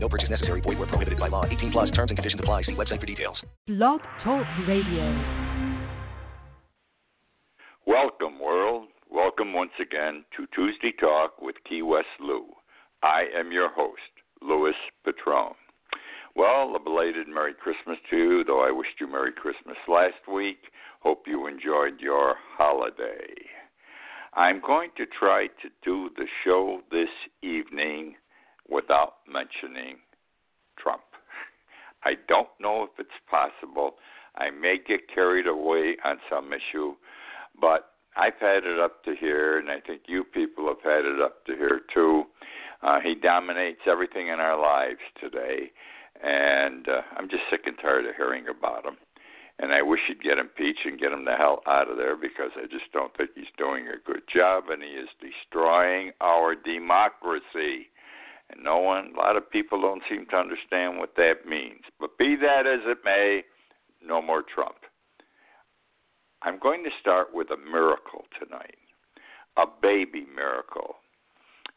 No purchase necessary. Void where prohibited by law. 18 plus terms and conditions apply. See website for details. Blog Talk Radio. Welcome, world. Welcome once again to Tuesday Talk with Key West Lou. I am your host, Louis Patron. Well, a belated Merry Christmas to you, though I wished you Merry Christmas last week. Hope you enjoyed your holiday. I'm going to try to do the show this evening without mentioning Trump. I don't know if it's possible. I may get carried away on some issue, but I've had it up to here, and I think you people have had it up to here too. Uh, he dominates everything in our lives today, and uh, I'm just sick and tired of hearing about him. And I wish he'd get impeached and get him the hell out of there because I just don't think he's doing a good job, and he is destroying our democracy. And no one, a lot of people don't seem to understand what that means. But be that as it may, no more Trump. I'm going to start with a miracle tonight, a baby miracle.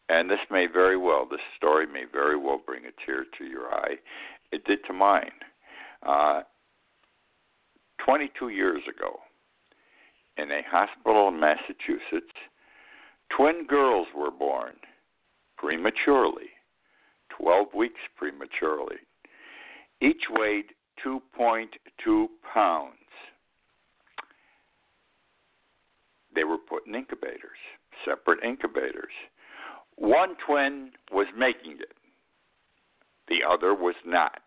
And this may very well, this story may very well bring a tear to your eye. It did to mine. Uh, 22 years ago, in a hospital in Massachusetts, twin girls were born prematurely, 12 weeks prematurely. Each weighed 2.2 pounds. They were put in incubators, separate incubators. One twin was making it, the other was not.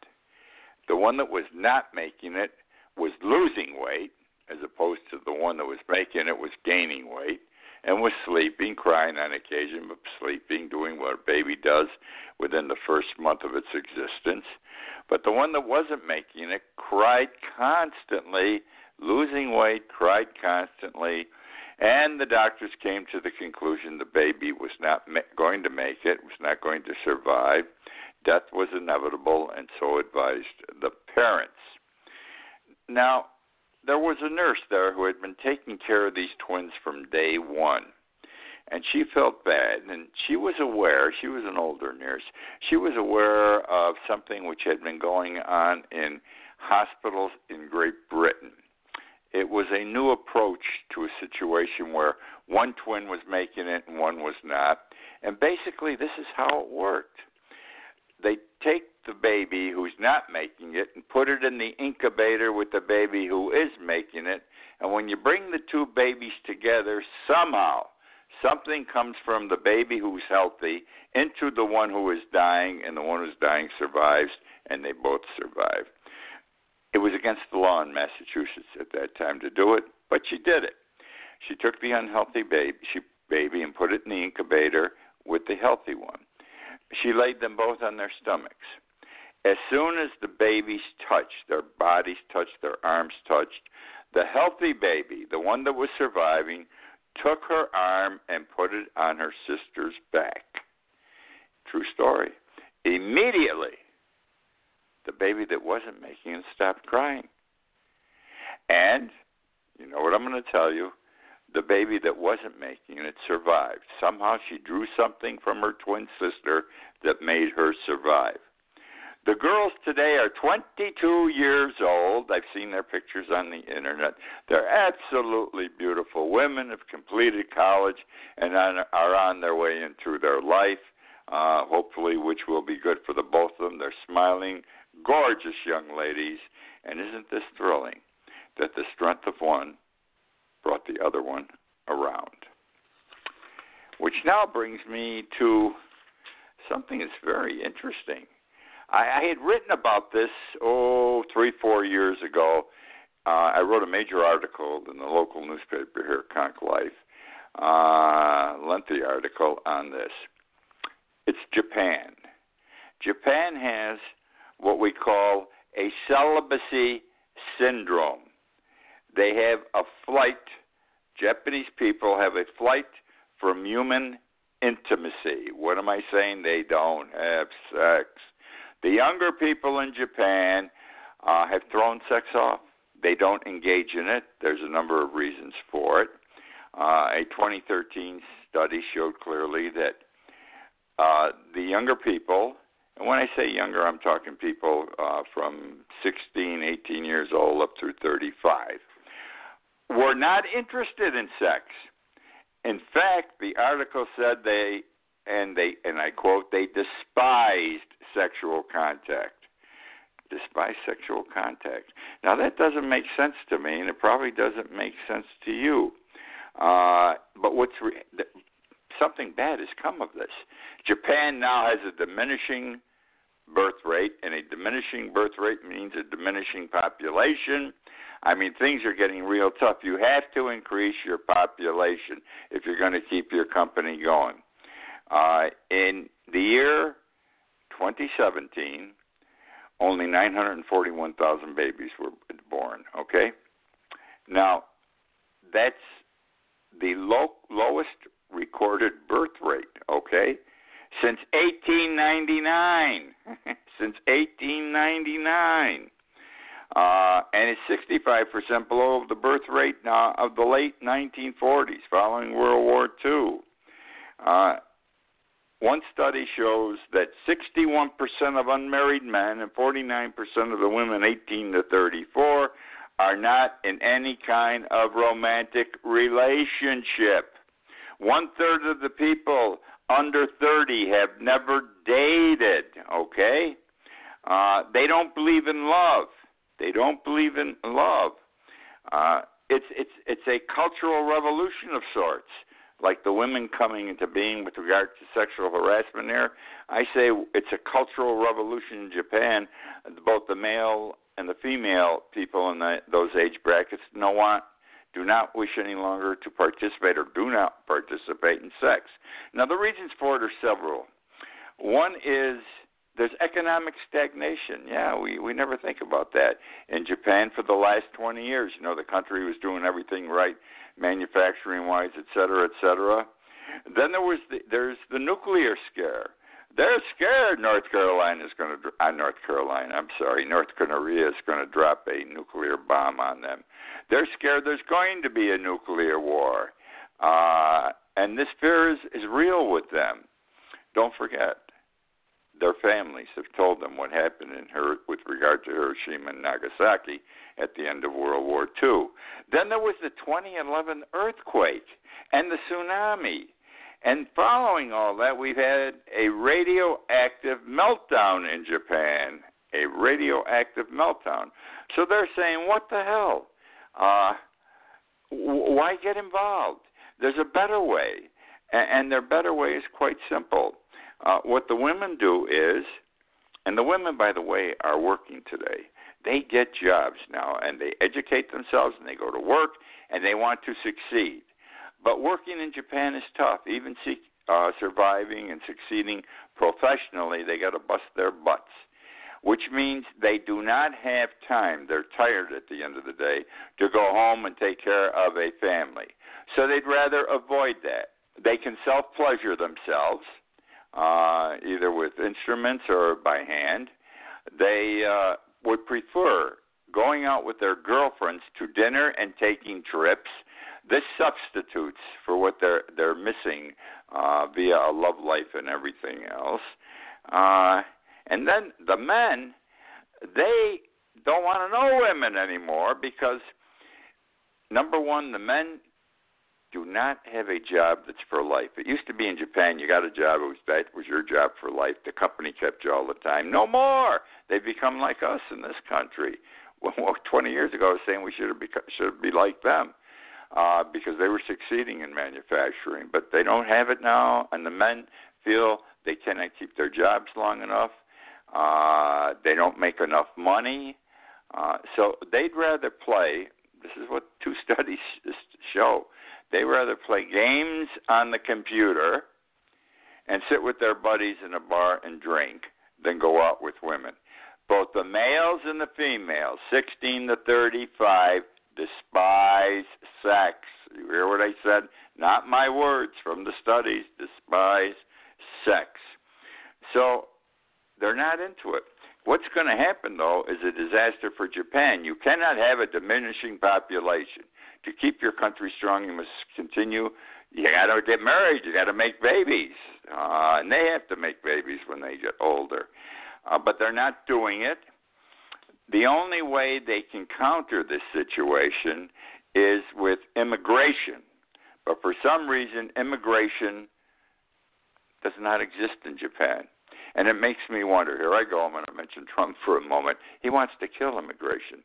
The one that was not making it was losing weight, as opposed to the one that was making it was gaining weight, and was sleeping, crying on occasion, but sleeping, doing what a baby does within the first month of its existence. But the one that wasn't making it cried constantly, losing weight, cried constantly, and the doctors came to the conclusion the baby was not going to make it, was not going to survive. Death was inevitable, and so advised the parents. Now, there was a nurse there who had been taking care of these twins from day one. And she felt bad, and she was aware, she was an older nurse, she was aware of something which had been going on in hospitals in Great Britain. It was a new approach to a situation where one twin was making it and one was not. And basically, this is how it worked. They take the baby who's not making it and put it in the incubator with the baby who is making it. And when you bring the two babies together, somehow something comes from the baby who's healthy into the one who is dying, and the one who's dying survives, and they both survive. It was against the law in Massachusetts at that time to do it, but she did it. She took the unhealthy baby, she, baby and put it in the incubator with the healthy one. She laid them both on their stomachs. As soon as the babies touched, their bodies touched, their arms touched, the healthy baby, the one that was surviving, took her arm and put it on her sister's back. True story. Immediately, the baby that wasn't making it stopped crying. And, you know what I'm going to tell you? The baby that wasn't making it survived. Somehow she drew something from her twin sister that made her survive. The girls today are 22 years old. I've seen their pictures on the internet. They're absolutely beautiful women, have completed college, and are on their way into their life, uh, hopefully, which will be good for the both of them. They're smiling, gorgeous young ladies. And isn't this thrilling that the strength of one brought the other one around? Which now brings me to something that's very interesting. I, I had written about this oh three four years ago. Uh, I wrote a major article in the local newspaper here, Konk Life, uh, lengthy article on this. It's Japan. Japan has what we call a celibacy syndrome. They have a flight. Japanese people have a flight from human intimacy. What am I saying? They don't have sex. The younger people in Japan uh, have thrown sex off. They don't engage in it. There's a number of reasons for it. Uh, a 2013 study showed clearly that uh, the younger people, and when I say younger, I'm talking people uh, from 16, 18 years old up through 35, were not interested in sex. In fact, the article said they and they and I quote they despised sexual contact. Despise sexual contact. Now that doesn't make sense to me, and it probably doesn't make sense to you. Uh, but what's re- something bad has come of this. Japan now has a diminishing birth rate, and a diminishing birth rate means a diminishing population. I mean, things are getting real tough. You have to increase your population if you're going to keep your company going. Uh, in the year 2017, only 941,000 babies were born. Okay, now that's the low, lowest recorded birth rate. Okay, since 1899. since 1899. Uh, and it's 65% below the birth rate of the late 1940s, following World War II. Uh, one study shows that 61% of unmarried men and 49% of the women 18 to 34 are not in any kind of romantic relationship. One third of the people under 30 have never dated, okay? Uh, they don't believe in love. They don't believe in love. Uh, it's it's it's a cultural revolution of sorts like the women coming into being with regard to sexual harassment there. I say it's a cultural revolution in Japan. Both the male and the female people in the, those age brackets no want do not wish any longer to participate or do not participate in sex. Now the reasons for it are several. One is there's economic stagnation. Yeah, we we never think about that. In Japan for the last 20 years, you know, the country was doing everything right manufacturing wise, et cetera, et cetera. Then there was the, there's the nuclear scare. They're scared North Carolina is going to uh, North Carolina. I'm sorry, North Korea is going to drop a nuclear bomb on them. They're scared there's going to be a nuclear war, uh, and this fear is, is real with them. Don't forget, their families have told them what happened in her with regard to Hiroshima and Nagasaki at the end of World War II. Then there was the 2011 earthquake and the tsunami. And following all that, we've had a radioactive meltdown in Japan. A radioactive meltdown. So they're saying, what the hell? Uh, why get involved? There's a better way. And their better way is quite simple. Uh, what the women do is, and the women, by the way, are working today they get jobs now and they educate themselves and they go to work and they want to succeed. But working in Japan is tough. Even see, uh, surviving and succeeding professionally, they got to bust their butts, which means they do not have time. They're tired at the end of the day to go home and take care of a family. So they'd rather avoid that. They can self pleasure themselves, uh, either with instruments or by hand. They uh, would prefer going out with their girlfriends to dinner and taking trips. This substitutes for what they're they're missing uh, via a love life and everything else. Uh, and then the men, they don't want to know women anymore because number one, the men do not have a job that's for life. It used to be in Japan, you got a job, it was that was your job for life. The company kept you all the time. No more. They've become like us in this country. Well, 20 years ago, I was saying we should have become, should be like them uh, because they were succeeding in manufacturing, but they don't have it now, and the men feel they cannot keep their jobs long enough. Uh, they don't make enough money, uh, so they'd rather play. This is what two studies show. They rather play games on the computer and sit with their buddies in a bar and drink than go out with women. both the males and the females, 16 to 35, despise sex. You hear what I said? Not my words from the studies. Despise sex. So they're not into it. What's going to happen, though, is a disaster for Japan. You cannot have a diminishing population. To keep your country strong, you must continue. You got to get married. You got to make babies, uh, and they have to make babies when they get older. Uh, but they're not doing it. The only way they can counter this situation is with immigration. But for some reason, immigration does not exist in Japan. And it makes me wonder. Here I go. I'm going to mention Trump for a moment. He wants to kill immigration.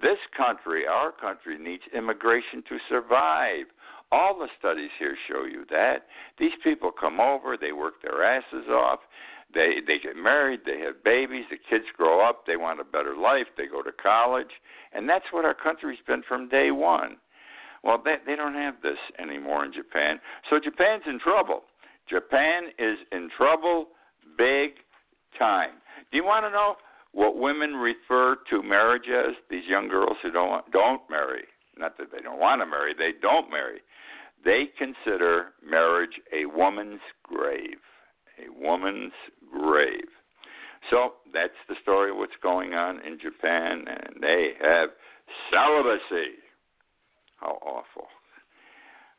This country, our country, needs immigration to survive. All the studies here show you that. These people come over, they work their asses off, they they get married, they have babies, the kids grow up, they want a better life, they go to college, and that's what our country's been from day one. Well, they they don't have this anymore in Japan. So Japan's in trouble. Japan is in trouble big time. Do you want to know what women refer to marriage as? These young girls who don't don't marry, not that they don't want to marry, they don't marry. They consider marriage a woman's grave, a woman's grave. So that's the story of what's going on in Japan, and they have celibacy. How awful.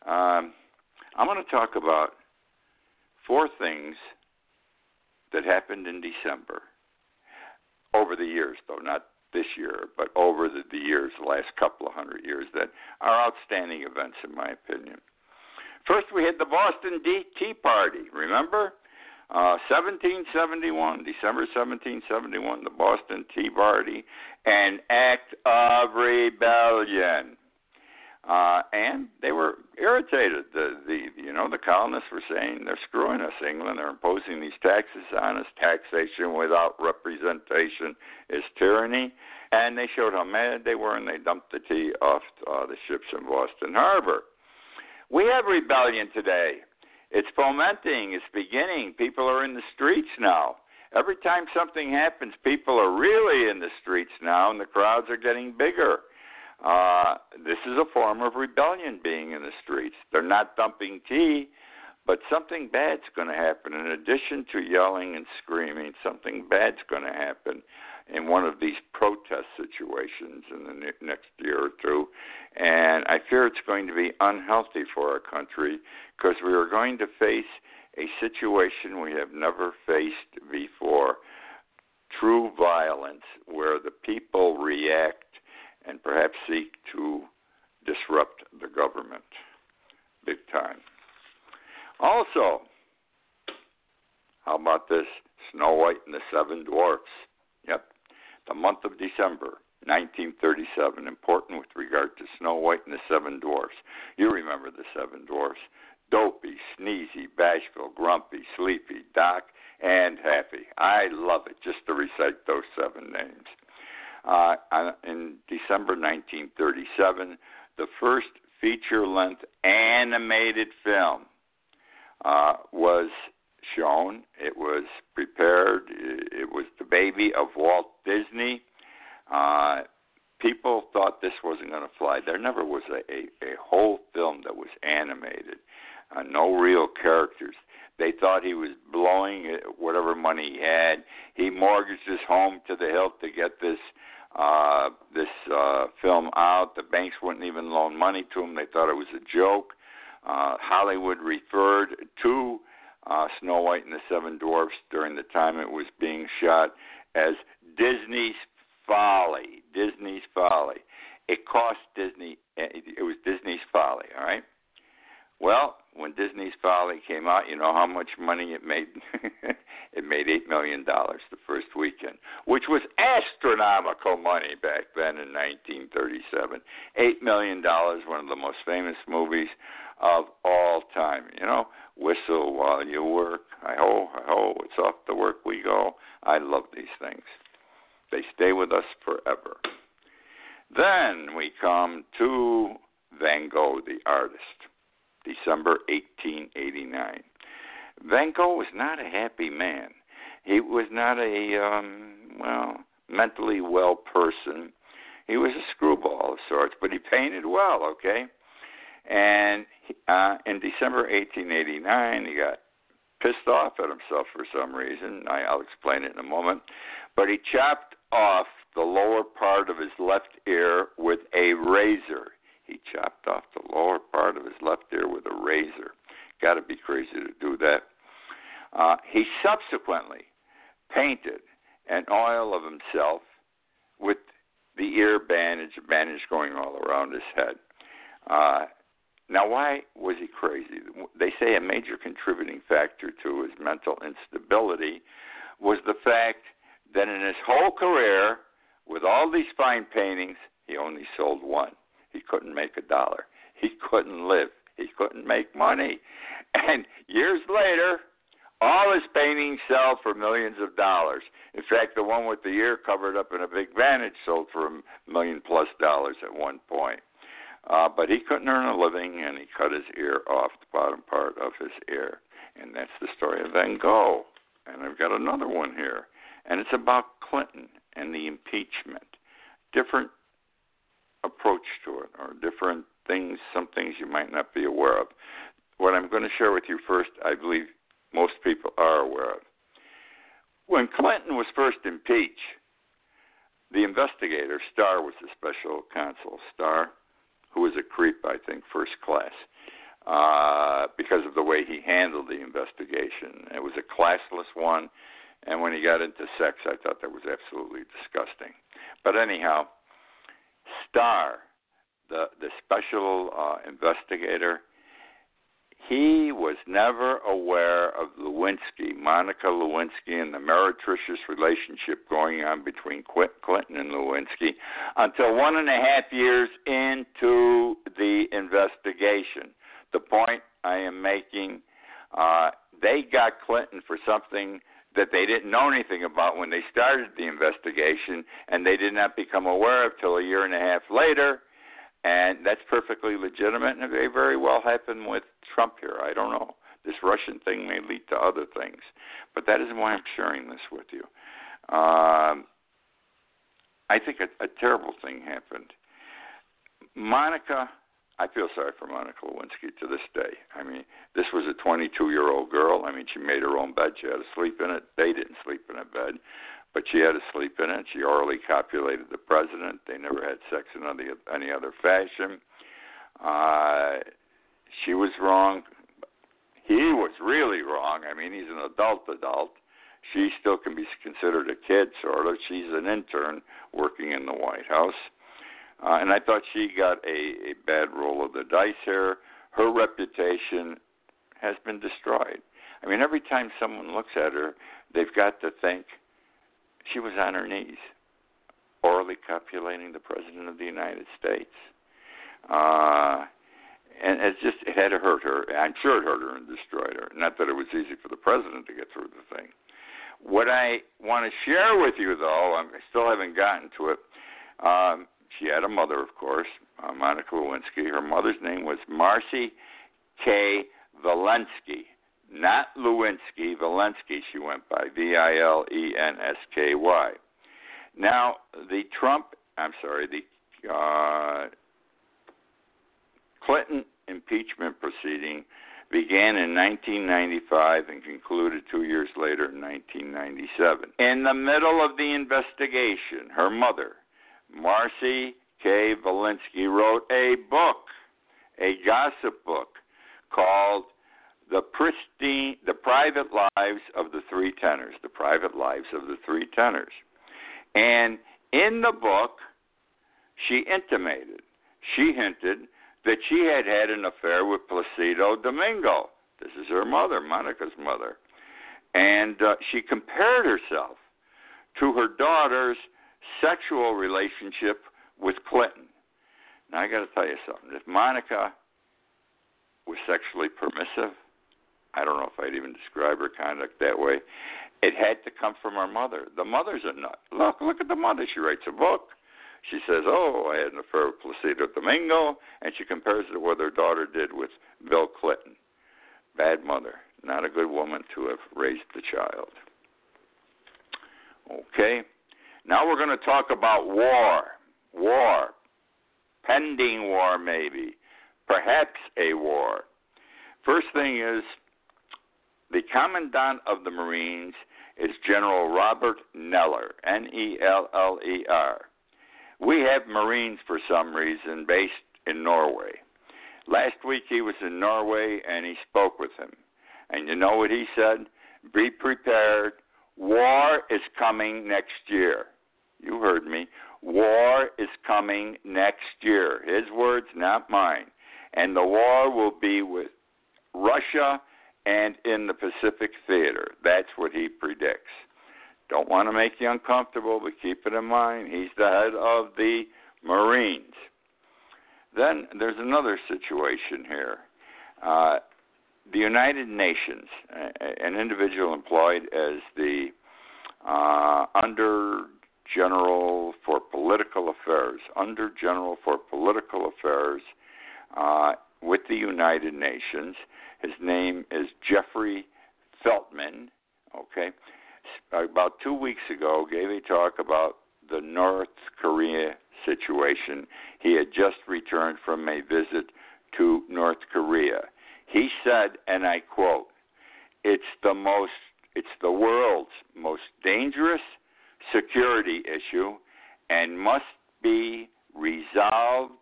Um, I'm going to talk about four things that happened in December over the years, though, not this year, but over the, the years, the last couple of hundred years, that are outstanding events, in my opinion. First, we had the Boston Tea Party, remember? Uh, 1771, December 1771, the Boston Tea Party, an act of rebellion. Uh, and they were irritated. The, the you know the colonists were saying they're screwing us. England they're imposing these taxes on us. Taxation without representation is tyranny. And they showed how mad they were, and they dumped the tea off uh, the ships in Boston Harbor. We have rebellion today. It's fomenting. It's beginning. People are in the streets now. Every time something happens, people are really in the streets now, and the crowds are getting bigger. Uh, this is a form of rebellion being in the streets. They're not dumping tea, but something bad's going to happen. In addition to yelling and screaming, something bad's going to happen in one of these protest situations in the next year or two. And I fear it's going to be unhealthy for our country because we are going to face a situation we have never faced before true violence where the people react and perhaps seek to disrupt the government big time. Also, how about this? Snow White and the Seven Dwarfs. Yep, the month of December, 1937, important with regard to Snow White and the Seven Dwarfs. You remember the Seven Dwarfs Dopey, Sneezy, Bashful, Grumpy, Sleepy, Doc, and Happy. I love it just to recite those seven names uh, in December 1937, the first feature length animated film uh, was shown. It was prepared. It was the baby of Walt Disney. Uh, people thought this wasn't going to fly. There never was a, a, a whole film that was animated, uh, no real characters. They thought he was blowing whatever money he had. He mortgaged his home to the hilt to get this uh, this uh, film out. The banks wouldn't even loan money to him. They thought it was a joke. Uh, Hollywood referred to uh, Snow White and the Seven Dwarfs during the time it was being shot as Disney's folly. Disney's folly. It cost Disney. It was Disney's folly. All right. Well, when Disney's Folly came out, you know how much money it made? it made eight million dollars the first weekend, which was astronomical money back then in 1937. Eight million dollars, one of the most famous movies of all time. You know, whistle while you work. I ho, I ho, it's off the work we go. I love these things. They stay with us forever. Then we come to Van Gogh, the artist. December 1889. Van Gogh was not a happy man. He was not a um, well mentally well person. He was a screwball of sorts, but he painted well, okay? And uh, in December 1889, he got pissed off at himself for some reason. I'll explain it in a moment. But he chopped off the lower part of his left ear with a razor. He chopped off the lower part of his left ear with a razor. Got to be crazy to do that. Uh, he subsequently painted an oil of himself with the ear bandage, bandage going all around his head. Uh, now, why was he crazy? They say a major contributing factor to his mental instability was the fact that in his whole career, with all these fine paintings, he only sold one. He couldn't make a dollar. He couldn't live. He couldn't make money. And years later, all his paintings sell for millions of dollars. In fact, the one with the ear covered up in a big bandage sold for a million plus dollars at one point. Uh, but he couldn't earn a living, and he cut his ear off, the bottom part of his ear. And that's the story of Van Gogh. And I've got another one here, and it's about Clinton and the impeachment. Different approach to it, or different things, some things you might not be aware of. What I'm going to share with you first, I believe most people are aware of. When Clinton was first impeached, the investigator, Starr was the special counsel. Starr who was a creep, I think, first class, uh, because of the way he handled the investigation. It was a classless one, and when he got into sex, I thought that was absolutely disgusting. But anyhow, Starr, the the special uh, investigator, he was never aware of Lewinsky, Monica Lewinsky, and the meretricious relationship going on between Clinton and Lewinsky until one and a half years into the investigation. The point I am making, uh, they got Clinton for something that they didn't know anything about when they started the investigation, and they did not become aware of till a year and a half later and that's perfectly legitimate, and it may very well happen with Trump here. I don't know. This Russian thing may lead to other things, but that isn't why I'm sharing this with you. Um, I think a, a terrible thing happened. Monica, I feel sorry for Monica Lewinsky to this day. I mean, this was a 22 year old girl. I mean, she made her own bed. She had to sleep in it. They didn't sleep in a bed but she had to sleep in it. She orally copulated the president. They never had sex in any, any other fashion. Uh, she was wrong. He was really wrong. I mean, he's an adult adult. She still can be considered a kid, sort of. She's an intern working in the White House. Uh, and I thought she got a, a bad roll of the dice here. Her reputation has been destroyed. I mean, every time someone looks at her, they've got to think – she was on her knees, orally copulating the President of the United States. Uh, and it's just it had to hurt her. I'm sure it hurt her and destroyed her. Not that it was easy for the president to get through the thing. What I want to share with you, though, I still haven't gotten to it. Um, she had a mother, of course, uh, Monica Lewinsky. Her mother's name was Marcy K. Vilensky, not Lewinsky, Vilensky, she went by, V I L E N S K Y. Now, the Trump, I'm sorry, the uh, Clinton impeachment proceeding began in 1995 and concluded two years later in 1997. In the middle of the investigation, her mother, Marcy K. Vilensky wrote a book, a gossip book called the pristine, the private lives of the three tenors, the private lives of the three tenors. And in the book, she intimated, she hinted that she had had an affair with Placido Domingo. This is her mother, Monica's mother. And uh, she compared herself to her daughter's sexual relationship with Clinton. Now, I got to tell you something. If Monica was sexually permissive, I don't know if I'd even describe her conduct that way. It had to come from her mother. The mother's a nut. Look, look at the mother. She writes a book. She says, "Oh, I had an affair with Placido Domingo," and she compares it to what her daughter did with Bill Clinton. Bad mother, not a good woman to have raised the child. Okay. Now we're going to talk about war. War. Pending war, maybe. Perhaps a war. First thing is the Commandant of the Marines is General Robert Neller, N E L L E R. We have Marines for some reason based in Norway. Last week he was in Norway and he spoke with him. And you know what he said? Be prepared. War is coming next year. You heard me. War is coming next year. His words, not mine. And the war will be with Russia and in the Pacific Theater. That's what he predicts. Don't want to make you uncomfortable, but keep it in mind. He's the head of the Marines. Then there's another situation here. Uh, the United Nations, an individual employed as the uh, Under General for Political Affairs, Under General for Political Affairs uh, with the United Nations. His name is Jeffrey Feltman. Okay, about two weeks ago, gave a talk about the North Korea situation. He had just returned from a visit to North Korea. He said, and I quote, "It's the most, it's the world's most dangerous security issue, and must be resolved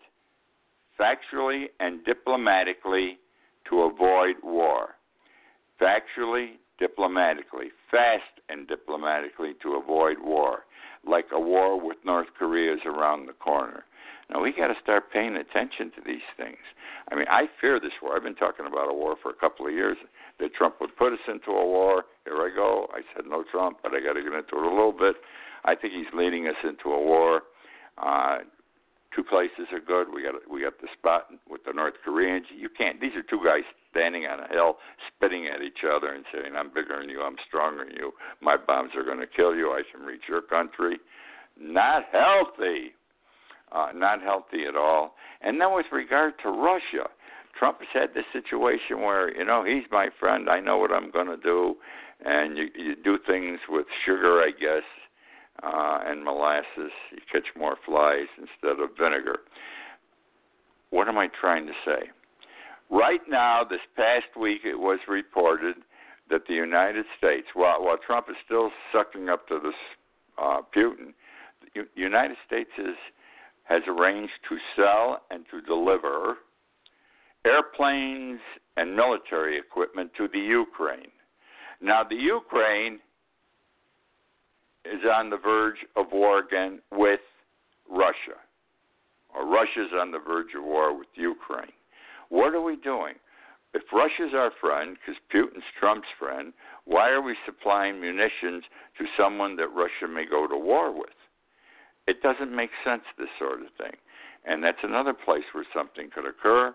factually and diplomatically to avoid war. Factually, diplomatically, fast and diplomatically to avoid war, like a war with North Korea is around the corner. Now we got to start paying attention to these things. I mean, I fear this war. I've been talking about a war for a couple of years. That Trump would put us into a war. Here I go. I said no Trump, but I got to get into it a little bit. I think he's leading us into a war. Uh, two places are good. We got we got the spot with the North Koreans. You can't. These are two guys standing on a hill, spitting at each other and saying, "I'm bigger than you. I'm stronger than you. My bombs are going to kill you. I can reach your country." Not healthy. Uh, not healthy at all. And then with regard to Russia, Trump has had this situation where you know he's my friend. I know what I'm going to do, and you you do things with sugar, I guess uh, and molasses. You catch more flies instead of vinegar. What am I trying to say? Right now, this past week, it was reported that the United States, while, while Trump is still sucking up to this uh, Putin, the United States is, has arranged to sell and to deliver airplanes and military equipment to the Ukraine. Now, the Ukraine is on the verge of war again with Russia, or Russia's on the verge of war with Ukraine. What are we doing? If Russia's our friend, because Putin's Trump's friend, why are we supplying munitions to someone that Russia may go to war with? It doesn't make sense, this sort of thing. And that's another place where something could occur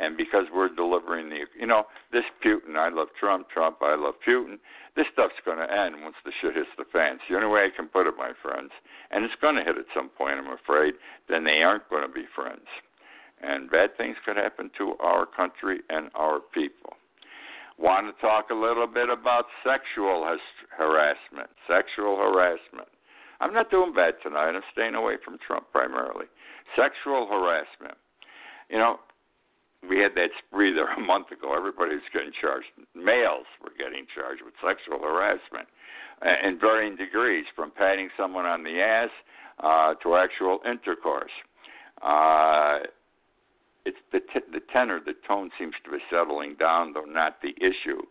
and because we're delivering the, you know, this Putin, I love Trump, Trump, I love Putin. This stuff's going to end once the shit hits the fan. The only way I can put it, my friends. And it's going to hit at some point, I'm afraid. Then they aren't going to be friends. And bad things could happen to our country and our people. Want to talk a little bit about sexual harassment? Sexual harassment. I'm not doing bad tonight. I'm staying away from Trump primarily. Sexual harassment. You know, we had that spree there a month ago. Everybody was getting charged. Males were getting charged with sexual harassment uh, in varying degrees, from patting someone on the ass uh, to actual intercourse. Uh, it's the t- the tenor, the tone seems to be settling down, though not the issue.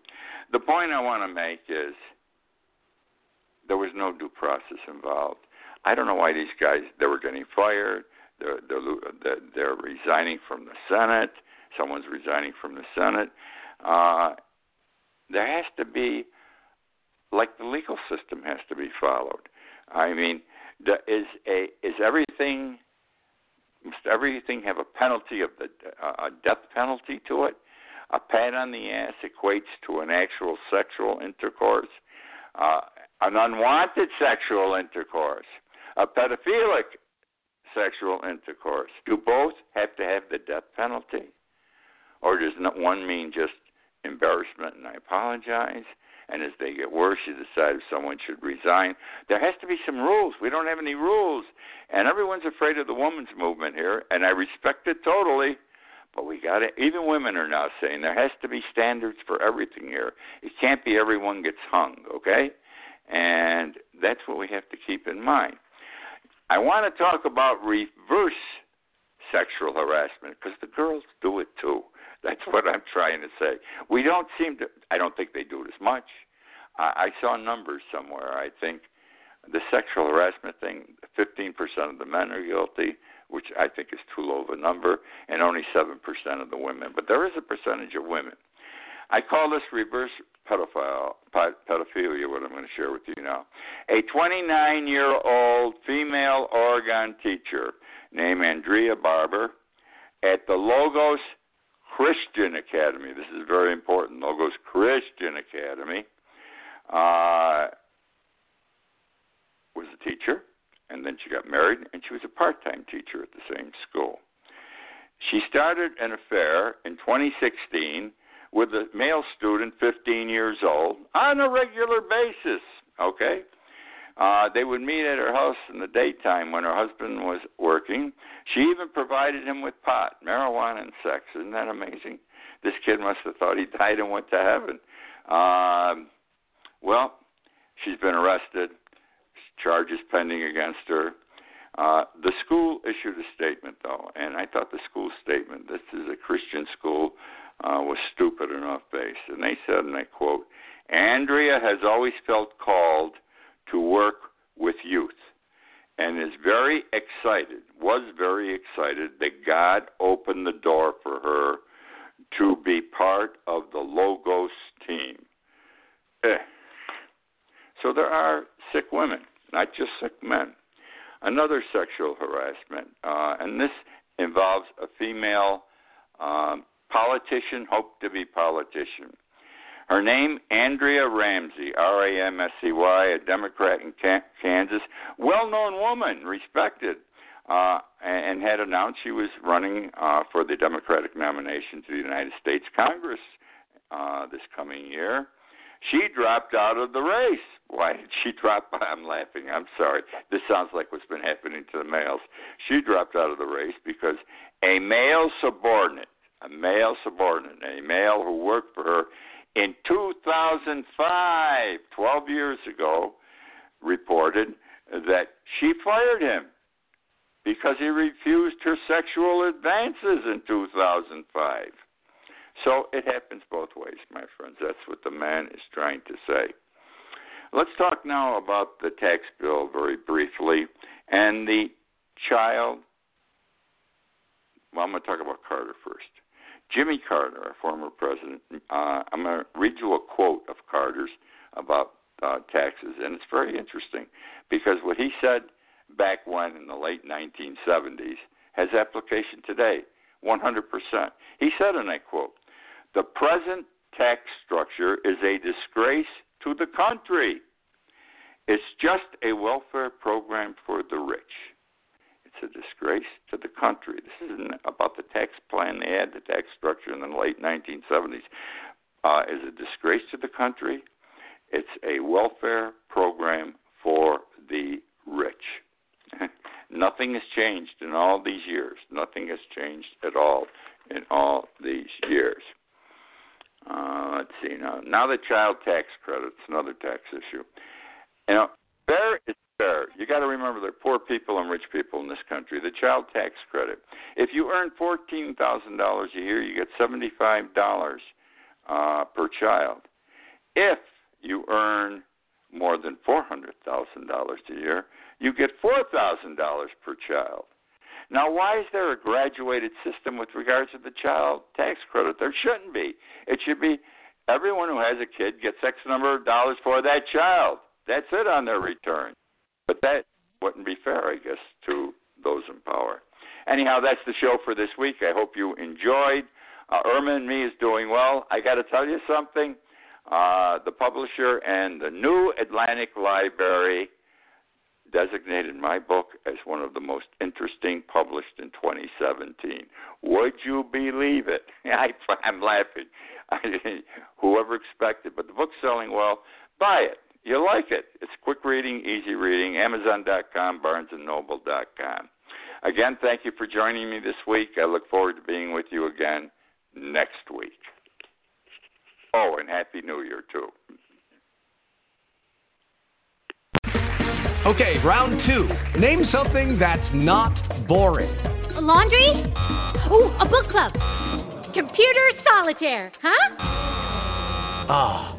The point I want to make is there was no due process involved. I don't know why these guys they were getting fired. They're they're they're resigning from the Senate someone's resigning from the Senate. Uh, there has to be, like the legal system has to be followed. I mean, is a is everything must everything have a penalty of the a death penalty to it? A pat on the ass equates to an actual sexual intercourse, uh, an unwanted sexual intercourse, a pedophilic sexual intercourse. Do both have to have the death penalty? Or does one mean just embarrassment and I apologize? and as they get worse, you decide if someone should resign. There has to be some rules. We don't have any rules, and everyone's afraid of the women's movement here, and I respect it totally. But we got to, even women are now saying there has to be standards for everything here. It can't be everyone gets hung, okay? And that's what we have to keep in mind. I want to talk about reverse sexual harassment because the girls do it too. That's what I'm trying to say. We don't seem to, I don't think they do it as much. I, I saw numbers somewhere. I think the sexual harassment thing, 15% of the men are guilty, which I think is too low of a number, and only 7% of the women. But there is a percentage of women. I call this reverse pedophile pedophilia. What I'm going to share with you now. A 29 year old female Oregon teacher named Andrea Barber at the Logos Christian Academy. This is very important. Logos Christian Academy uh, was a teacher, and then she got married, and she was a part-time teacher at the same school. She started an affair in 2016 with a male student, 15 years old, on a regular basis. Okay. Uh, they would meet at her house in the daytime when her husband was working. She even provided him with pot, marijuana, and sex. Isn't that amazing? This kid must have thought he died and went to heaven. Um, well, she's been arrested. Charges pending against her. Uh, the school issued a statement, though, and I thought the school statement, this is a Christian school, uh, was stupid and off base. And they said, and I quote, Andrea has always felt called to work with youth and is very excited, was very excited that God opened the door for her to be part of the Logos team. Eh. So there are sick women, not just sick men. Another sexual harassment, uh, and this involves a female um, politician, hope to be politician. Her name, Andrea Ramsey, R A M S E Y, a Democrat in Kansas, well known woman, respected, uh, and had announced she was running uh, for the Democratic nomination to the United States Congress uh, this coming year. She dropped out of the race. Why did she drop? I'm laughing. I'm sorry. This sounds like what's been happening to the males. She dropped out of the race because a male subordinate, a male subordinate, a male who worked for her in 2005, 12 years ago, reported that she fired him because he refused her sexual advances in 2005. So it happens both ways, my friends. That's what the man is trying to say. Let's talk now about the tax bill very briefly and the child. Well, I'm going to talk about Carter first. Jimmy Carter, our former president, uh, I'm going to read you a quote of Carter's about uh, taxes, and it's very interesting because what he said back when in the late 1970s has application today, 100%. He said, and I quote, the present tax structure is a disgrace to the country. It's just a welfare program for the rich. It's a disgrace to the country. This isn't about the tax plan they had, the tax structure in the late 1970s. Uh, is a disgrace to the country. It's a welfare program for the rich. Nothing has changed in all these years. Nothing has changed at all in all these years. Uh, let's see now. Now the child tax credit. It's another tax issue. You know, fair is fair. You got to remember there are poor people and rich people in this country. The child tax credit. If you earn fourteen thousand dollars a year, you get seventy-five dollars uh, per child. If you earn more than four hundred thousand dollars a year, you get four thousand dollars per child. Now, why is there a graduated system with regards to the child tax credit? There shouldn't be. It should be everyone who has a kid gets X number of dollars for that child. That's it on their return. But that wouldn't be fair, I guess, to those in power. Anyhow, that's the show for this week. I hope you enjoyed. Uh, Irma and me is doing well. I got to tell you something. Uh, the publisher and the New Atlantic Library designated my book as one of the most interesting published in 2017. Would you believe it? I, I'm laughing. whoever expected, but the book's selling well. Buy it. You'll like it. It's quick reading, easy reading. Amazon.com, BarnesandNoble.com. Again, thank you for joining me this week. I look forward to being with you again next week. Oh, and Happy New Year, too. Okay, round two. Name something that's not boring. A laundry? Ooh, a book club. Computer solitaire, huh? Ah, oh,